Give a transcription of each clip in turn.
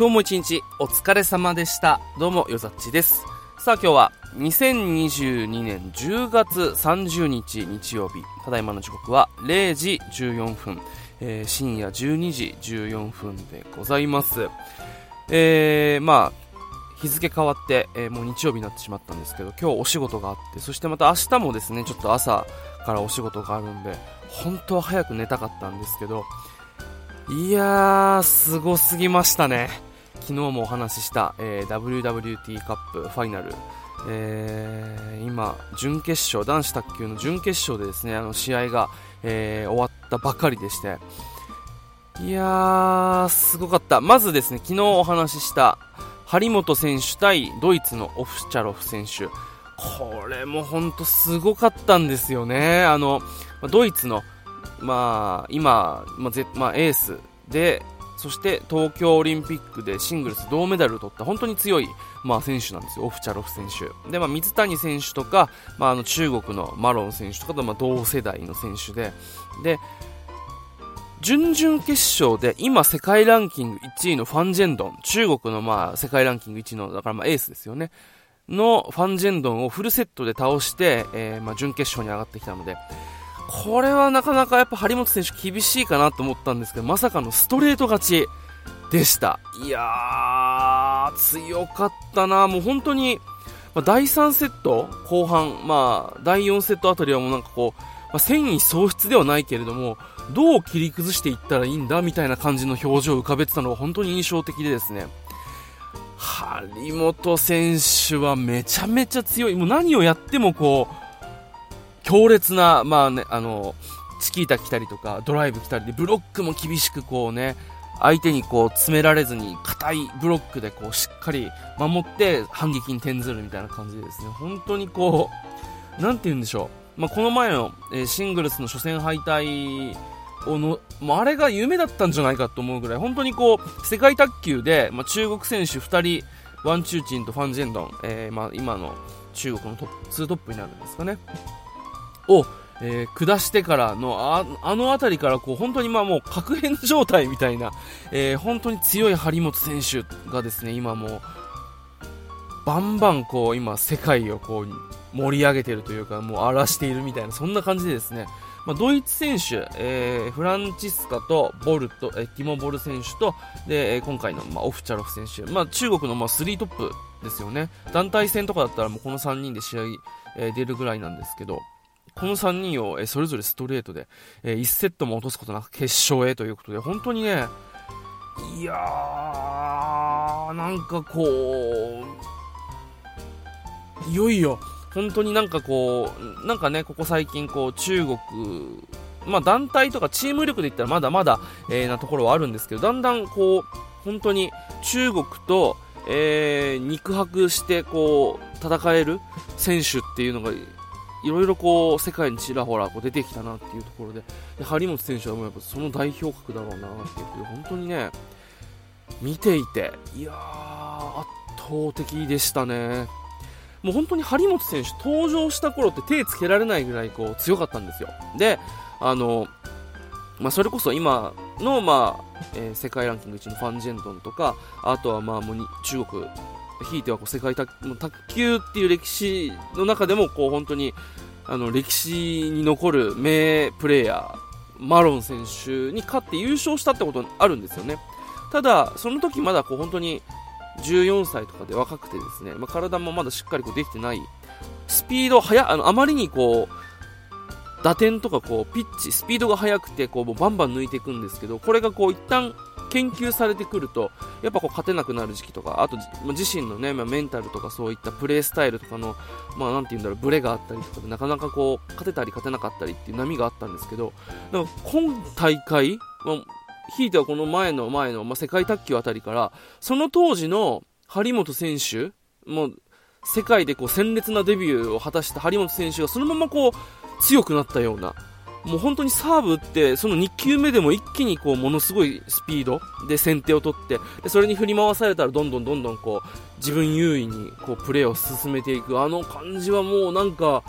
今日も一日お疲れ様でした。どうもよざっちです。さあ今日は2022年10月30日日曜日。ただいまの時刻は0時14分、えー、深夜12時14分でございます。えー、まあ日付変わって、えー、もう日曜日になってしまったんですけど今日お仕事があってそしてまた明日もですねちょっと朝からお仕事があるんで本当は早く寝たかったんですけどいやーすごすぎましたね。昨日もお話しした、えー、WWT カップファイナルえー、今、準決勝、男子卓球の準決勝でですね、あの試合が、えー、終わったばかりでして、いやー、すごかった。まずですね、昨日お話しした、張本選手対ドイツのオフチャロフ選手。これも本当すごかったんですよね。あの、ドイツの、まあ、今、まあ、まあ、エースで、そして東京オリンピックでシングルス銅メダルを取った本当に強い、まあ、選手なんですよ、オフチャロフ選手。で、まあ、水谷選手とか、まあ、あの中国のマロン選手とかと、まあ、同世代の選手で、で、準々決勝で今世界ランキング1位のファンジェンドン、中国のまあ世界ランキング1位の、だからまあエースですよね。のファンジェンドンをフルセットで倒して、えー、まあ準決勝に上がってきたので、これはなかなかやっぱ張本選手厳しいかなと思ったんですけど、まさかのストレート勝ちでした。いやー、強かったなもう本当に、まあ、第3セット後半、まあ、第4セットあたりはもうなんかこう、まあ、繊維喪失ではないけれども、どう切り崩していったらいいんだみたいな感じの表情を浮かべてたのが本当に印象的でですね、張本選手はめちゃめちゃ強い。もう何をやってもこう、強烈な、まあね、あの、チキータ来たりとか、ドライブ来たりで、ブロックも厳しくこうね、相手にこう詰められずに硬いブロックでこうしっかり守って反撃に転ずるみたいな感じですね、本当にこう、なんて言うんでしょう。まあ、この前の、シングルスの初戦敗退をの、もうあれが夢だったんじゃないかと思うぐらい、本当にこう、世界卓球で、まあ、中国選手2人、ワンチューチンとファン・ジェンドン、えー、まあ、今の中国のトップ、2トップになるんですかね。を、えー、下してからの、ああの辺りからこう、本当にまあもう確変状態みたいな、えー、本当に強い張本選手がですね、今もう、バンバンこう、今世界をこう、盛り上げてるというか、もう荒らしているみたいな、そんな感じでですね、まあ、ドイツ選手、えー、フランチスカとボルト、えー、ティモ・ボル選手と、で、今回の、まあ、オフチャロフ選手、まあ、中国の、まあ、3トップですよね。団体戦とかだったらもうこの3人で試合、えー、出るぐらいなんですけど、この3人を、え、それぞれストレートで、え、1セットも落とすことなく決勝へということで、本当にね、いやー、なんかこう、いよいよ、本当になんかこう、なんかね、ここ最近こう、中国、まあ団体とかチーム力で言ったらまだまだ、え、なところはあるんですけど、だんだんこう、本当に中国と、え、肉薄してこう、戦える選手っていうのが、いろいろこう、世界にちらほらこう出てきたなっていうところで、で張本選手はもうやっぱその代表格だろうなっていう、本当にね、見ていて、いやー、圧倒的でしたね。もう本当に張本選手登場した頃って手つけられないぐらいこう強かったんですよ。で、あの、まあ、それこそ今の、まあえー、世界ランキング1のファン・ジェンドンとか、あとはまあもうに中国、ひいてはこう世界卓球っていう歴史の中でもこう本当にあの歴史に残る名プレーヤー、マロン選手に勝って優勝したってことあるんですよね。ただ、その時まだこう本当に14歳とかで若くてですね、まあ、体もまだしっかりこうできてない、スピード速あの、あまりにこう、打点とかこう、ピッチ、スピードが速くて、こう、もうバンバン抜いていくんですけど、これがこう、一旦研究されてくると、やっぱこう、勝てなくなる時期とか、あと、自身のね、まあ、メンタルとかそういったプレースタイルとかの、まあ、なて言うんだろう、ブレがあったりとかで、なかなかこう、勝てたり勝てなかったりっていう波があったんですけど、だから今大会、まあ、ひいてはこの前の前の、まあ、世界卓球あたりから、その当時の張本選手、もう、世界でこう鮮烈なデビューを果たした張本選手がそのままこう強くなったような、もう本当にサーブって、その2球目でも一気にこうものすごいスピードで先手を取って、でそれに振り回されたらどんどんどんどんこう自分優位にこうプレーを進めていく、あの感じはもうなんか、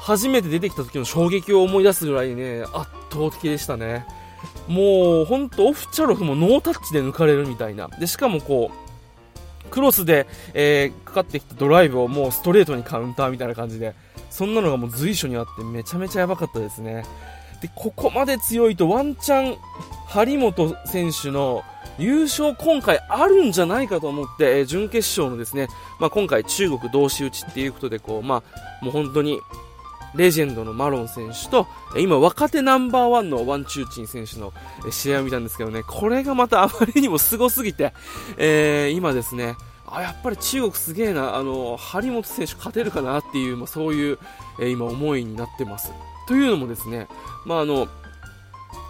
初めて出てきた時の衝撃を思い出すぐらいね、圧倒的でしたね。もうほんとオフチャロフもノータッチで抜かれるみたいな。で、しかもこう、クロスで、えー、かかってきたドライブをもうストレートにカウンターみたいな感じで、そんなのがもう随所にあってめちゃめちゃやばかったですね。で、ここまで強いとワンチャン、張本選手の優勝今回あるんじゃないかと思って、えー、準決勝のですね、まあ、今回中国同士打ちっていうことでこう、まあ、もう本当にレジェンドのマロン選手と、今若手ナンバーワンのワンチューチン選手の試合を見たんですけどね、これがまたあまりにも凄すぎて、えー、今ですね、あ、やっぱり中国すげえな、あの、張本選手勝てるかなっていう、まあ、そういう、えー、今思いになってます。というのもですね、まあ、あの、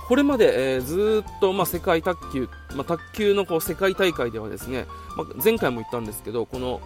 これまで、えー、ずっと、まあ、世界卓球、まあ、卓球のこう世界大会ではですね、まあ、前回も言ったんですけど、この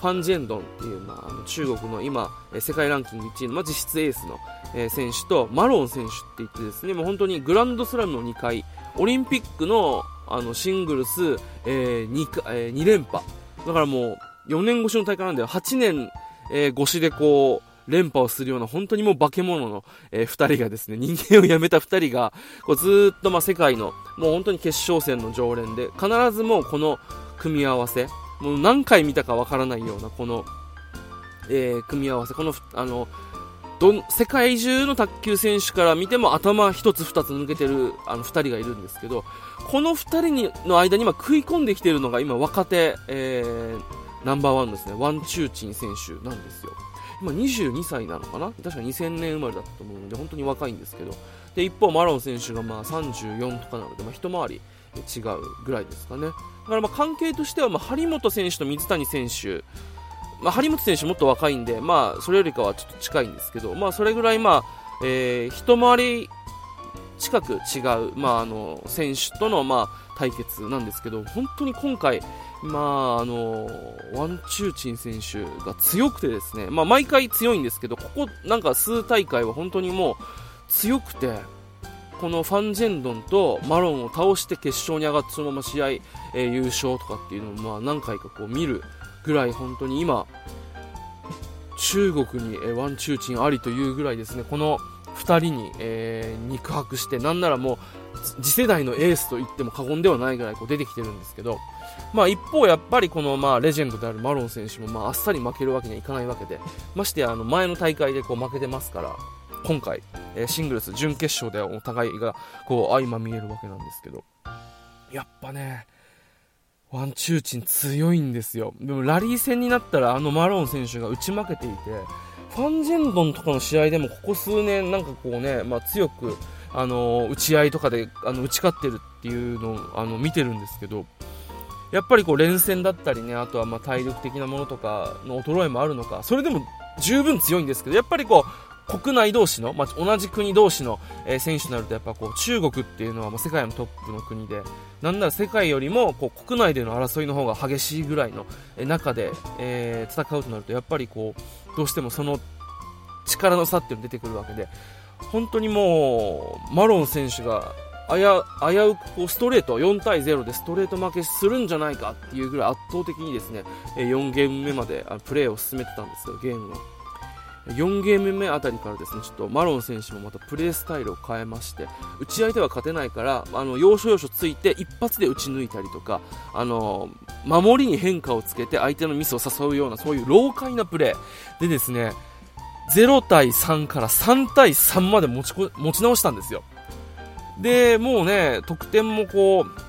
ファン・ジェンドンっていう、まあ、中国の今、世界ランキング1位の、まあ、実質エースの、えー、選手とマロン選手って言ってですね、もう本当にグランドスラムの2回、オリンピックのあのシングルス、えー 2, えー、2連覇。だからもう4年越しの大会なんで8年、えー、越しでこう、連覇をするような本当にもう化け物の、えー、2人がですね、人間を辞めた2人が、こうずっとまあ世界の、もう本当に決勝戦の常連で、必ずもうこの組み合わせ、もう何回見たかわからないようなこの、えー、組み合わせ、この、あの、ど世界中の卓球選手から見ても頭1つ2つ抜けてるあの2人がいるんですけど、この2人にの間に今食い込んできているのが今若手、えー、ナンバーワンですね、ワンチューチン選手なんですよ。今22歳なのかな？確か2000年生まれだったと思うので、本当に若いんですけど。で、一方、マロン選手がまあ34とかなので、まあ、一回り違うぐらいですかね。だからまあ関係としては、ま、張本選手と水谷選手、まあ、張本選手もっと若いんで、まあ、それよりかはちょっと近いんですけど、まあ、それぐらい、まあ、えー、一回り近く違う、まあ、あの、選手との、まあ、対決なんですけど、本当に今回、まあ、あの、ワンチューチン選手が強くてですね、まあ、毎回強いんですけど、ここ、なんか数大会は本当にもう強くて、このファン・ジェンドンとマロンを倒して決勝に上がってそのまま試合、えー、優勝とかっていうのをまあ何回かこう見るぐらい本当に今中国に、えー、ワンチューチンありというぐらいですね。この2人に、えー、肉薄してなんならもう次世代のエースと言っても過言ではないぐらいこう出てきてるんですけど、まあ、一方、やっぱりこの、まあ、レジェンドであるマロン選手も、まあ、あっさり負けるわけにはいかないわけでましてやあの前の大会でこう負けてますから今回、え、シングルス準決勝でお互いがこう相ま見えるわけなんですけど。やっぱねワンチューチン強いんですよ。でもラリー戦になったらあのマロン選手が打ち負けていてファンジェンドンとかの試合でもここ数年なんかこうね、まあ、強くあの打ち合いとかであの打ち勝ってるっていうのをあの見てるんですけどやっぱりこう連戦だったりねあとはま体力的なものとかの衰えもあるのかそれでも十分強いんですけどやっぱりこう国内同士の、まあ、同じ国同士の、え、選手になるとやっぱこう中国っていうのはもう世界のトップの国でなんなら世界よりもこう国内での争いの方が激しいぐらいの、え、中で、え、戦うとなるとやっぱりこうどうしてもその力の差っていうのが出てくるわけで本当にもうマロン選手が危うくこうストレート4対0でストレート負けするんじゃないかっていうぐらい圧倒的にですね4ゲーム目までプレーを進めてたんですよゲームを。4ゲーム目あたりからですねちょっとマロン選手もまたプレースタイルを変えまして打ち合いでは勝てないからあの要所要所ついて一発で打ち抜いたりとかあの守りに変化をつけて相手のミスを誘うようなそういう老快なプレーでですね0対3から3対3まで持ち持ち直したんですよ。でもうね得点もこう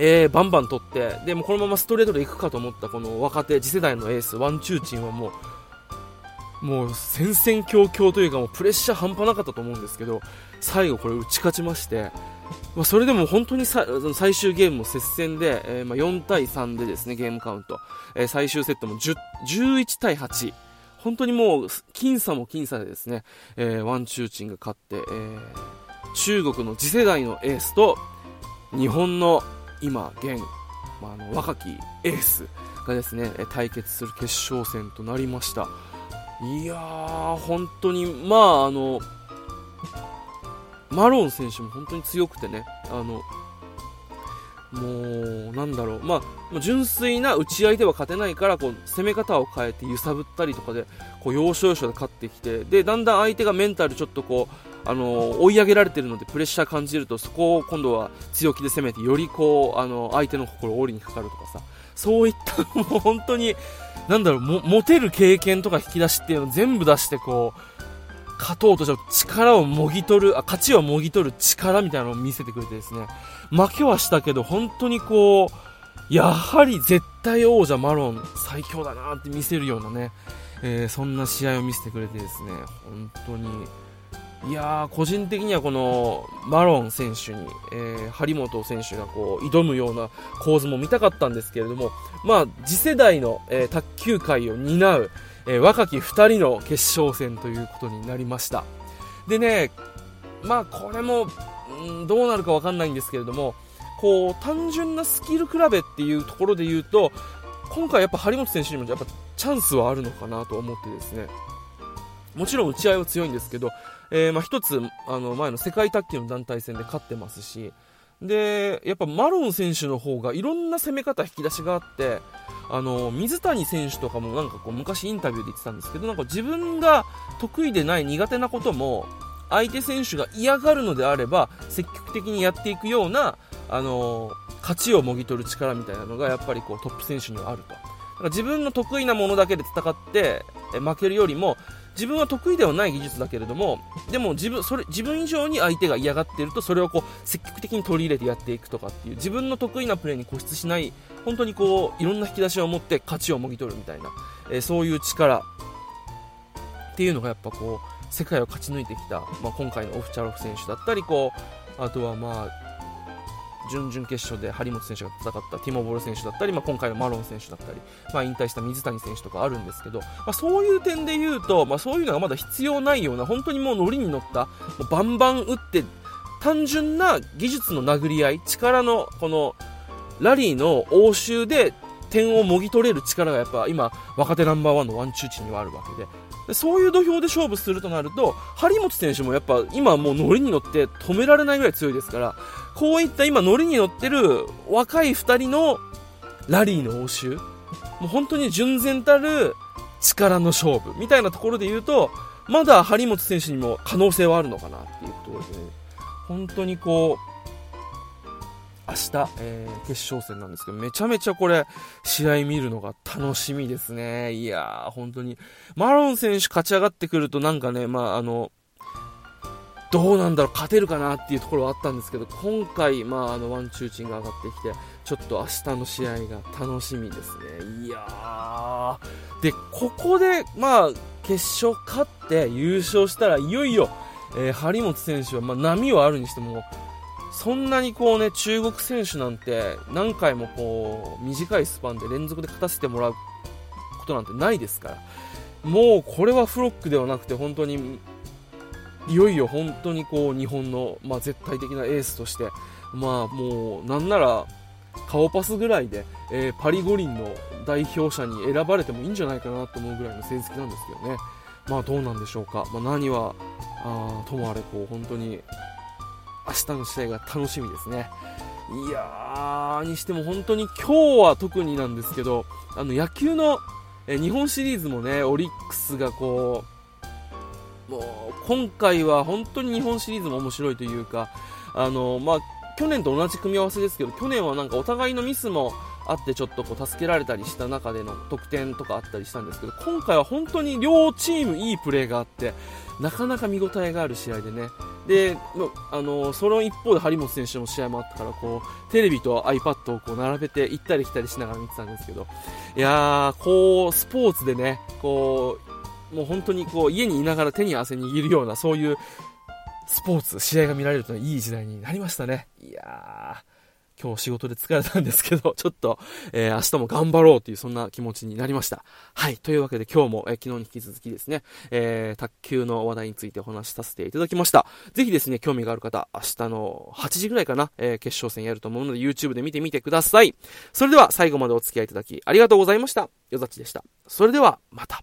えー、バンバン取って、でもこのままストレートでいくかと思ったこの若手、次世代のエース、ワンチューチンはもうもう戦々恐々というかもうプレッシャー半端なかったと思うんですけど最後これ打ち勝ちまして、まあ、それでも本当に最終ゲームも接戦で、えー、まあ4対3でですねゲームカウント、えー、最終セットも11対8本当にもう僅差も僅差でですね、えー、ワンチューチンが勝って、えー、中国の次世代のエースと日本の今現、まあ、あの若きエースがですね対決する決勝戦となりました。いやー、本当に、まあ、あの、マロン選手も本当に強くてね、あの、もう、なんだろう、まあ、純粋な打ち合いでは勝てないから、こう、攻め方を変えて揺さぶったりとかで、こう、要所要所で勝ってきて、で、だんだん相手がメンタルちょっとこう、あの追い上げられてるのでプレッシャー感じるとそこを今度は強気で攻めてよりこうあの相手の心を折りにかかるとかさ。そういったもう本当になんだろうモテる経験とか引き出しっていうのを全部出してこう勝とうとした力をもぎ取るあ勝ちをもぎ取る力みたいなのを見せてくれてですね。負けはしたけど本当にこうやはり絶対王者マロン最強だなって見せるようなね、えー、そんな試合を見せてくれてですね。本当に。いやー個人的にはこのマロン選手に、えー、張本選手がこう挑むような構図も見たかったんですけれども、まあ、次世代の、えー、卓球界を担う、え、若き2人の決勝戦ということになりました。でねまあこれも、ん、どうなるか分かんないんですけれどもこう単純なスキル比べっていうところで言うと今回やっぱ張本選手にもやっぱチャンスはあるのかなと思ってですね。もちろん打ち合いは強いんですけど、えー、まあつあの前の世界卓球の団体戦で勝ってますしでやっぱマロン選手の方がいろんな攻め方引き出しがあってあの水谷選手とかもなんかこう昔インタビューで言ってたんですけどなんか自分が得意でない苦手なことも相手選手が嫌がるのであれば積極的にやっていくようなあの勝ちをもぎ取る力みたいなのがやっぱりこうトップ選手にはあると。だから自分の得意なものだけで戦って負けるよりも自分は得意ではない技術だけれどもでも自分それ自分以上に相手が嫌がっているとそれをこう積極的に取り入れてやっていくとかっていう自分の得意なプレーに固執しない本当にこういろんな引き出しを持って勝ちをもぎ取るみたいな、えー、そういう力っていうのがやっぱこう世界を勝ち抜いてきた、まあ、今回のオフチャロフ選手だったりこうあとはまあ準々決勝で張本選手が戦ったティモ・ボル選手だったり、まあ、今回のマロン選手だったり、まあ、引退した水谷選手とかあるんですけど、まあ、そういう点で言うと、まあ、そういうのがまだ必要ないような本当にもうノリに乗ったもうバンバン打って単純な技術の殴り合い力のこのラリーの応酬で点をもぎ取れる力がやっぱ今若手ナンバーワンのワンチューチにはあるわけで。でそういう土俵で勝負するとなると張本選手もやっぱ今もうノリに乗って止められないぐらい強いですからこういった今ノリに乗ってる若い2人のラリーの応酬もう本当に純然たる力の勝負みたいなところで言うとまだ張本選手にも可能性はあるのかなっていうところで、ね、本当にこう明日、えー、決勝戦なんですけど、めちゃめちゃこれ、試合見るのが楽しみですね。いやー、本当に。マロン選手勝ち上がってくるとなんかね、まあ、あの、どうなんだろう、勝てるかなっていうところはあったんですけど、今回、まあ、あの、ワンチューチンが上がってきて、ちょっと明日の試合が楽しみですね。いやー。で、ここで、まあ、決勝勝って優勝したらいよいよ、えー、張本選手は、まあ、波はあるにしても、そんなにこうね、中国選手なんて何回もこう、短いスパンで連続で勝たせてもらうことなんてないですから、もうこれはフロックではなくて本当に、いよいよ本当にこう、日本の、まあ、絶対的なエースとして、まあもう、なんなら、顔パスぐらいで、えー、パリ五輪の代表者に選ばれてもいいんじゃないかなと思うぐらいの成績なんですけどね。まあどうなんでしょうか。まあ、何は、あともあれこう、本当に明日の試合が楽しみですね。いやー、にしても本当に今日は特になんですけど、あの野球のえ日本シリーズもね、オリックスがこう、もう今回は本当に日本シリーズも面白いというか、あの、まあ、去年と同じ組み合わせですけど、去年はなんかお互いのミスもあってちょっとこう助けられたりした中での得点とかあったりしたんですけど今回は本当に両チームいいプレーがあってなかなか見応えがある試合でね。であのその一方で張本選手の試合もあったからこうテレビと iPad をこう並べて行ったり来たりしながら見てたんですけどいやーこうスポーツでねこうもう本当にこう家にいながら手に汗握るようなそういうスポーツ試合が見られるというのはいい時代になりましたねいやー今日仕事で疲れたんですけど、ちょっと、えー、明日も頑張ろうというそんな気持ちになりました。はい。というわけで今日も、えー、昨日に引き続きですね、えー、卓球の話題についてお話しさせていただきました。ぜひですね、興味がある方、明日の8時ぐらいかな、えー、決勝戦やると思うので YouTube で見てみてください。それでは最後までお付き合いいただきありがとうございました。よざちでした。それでは、また。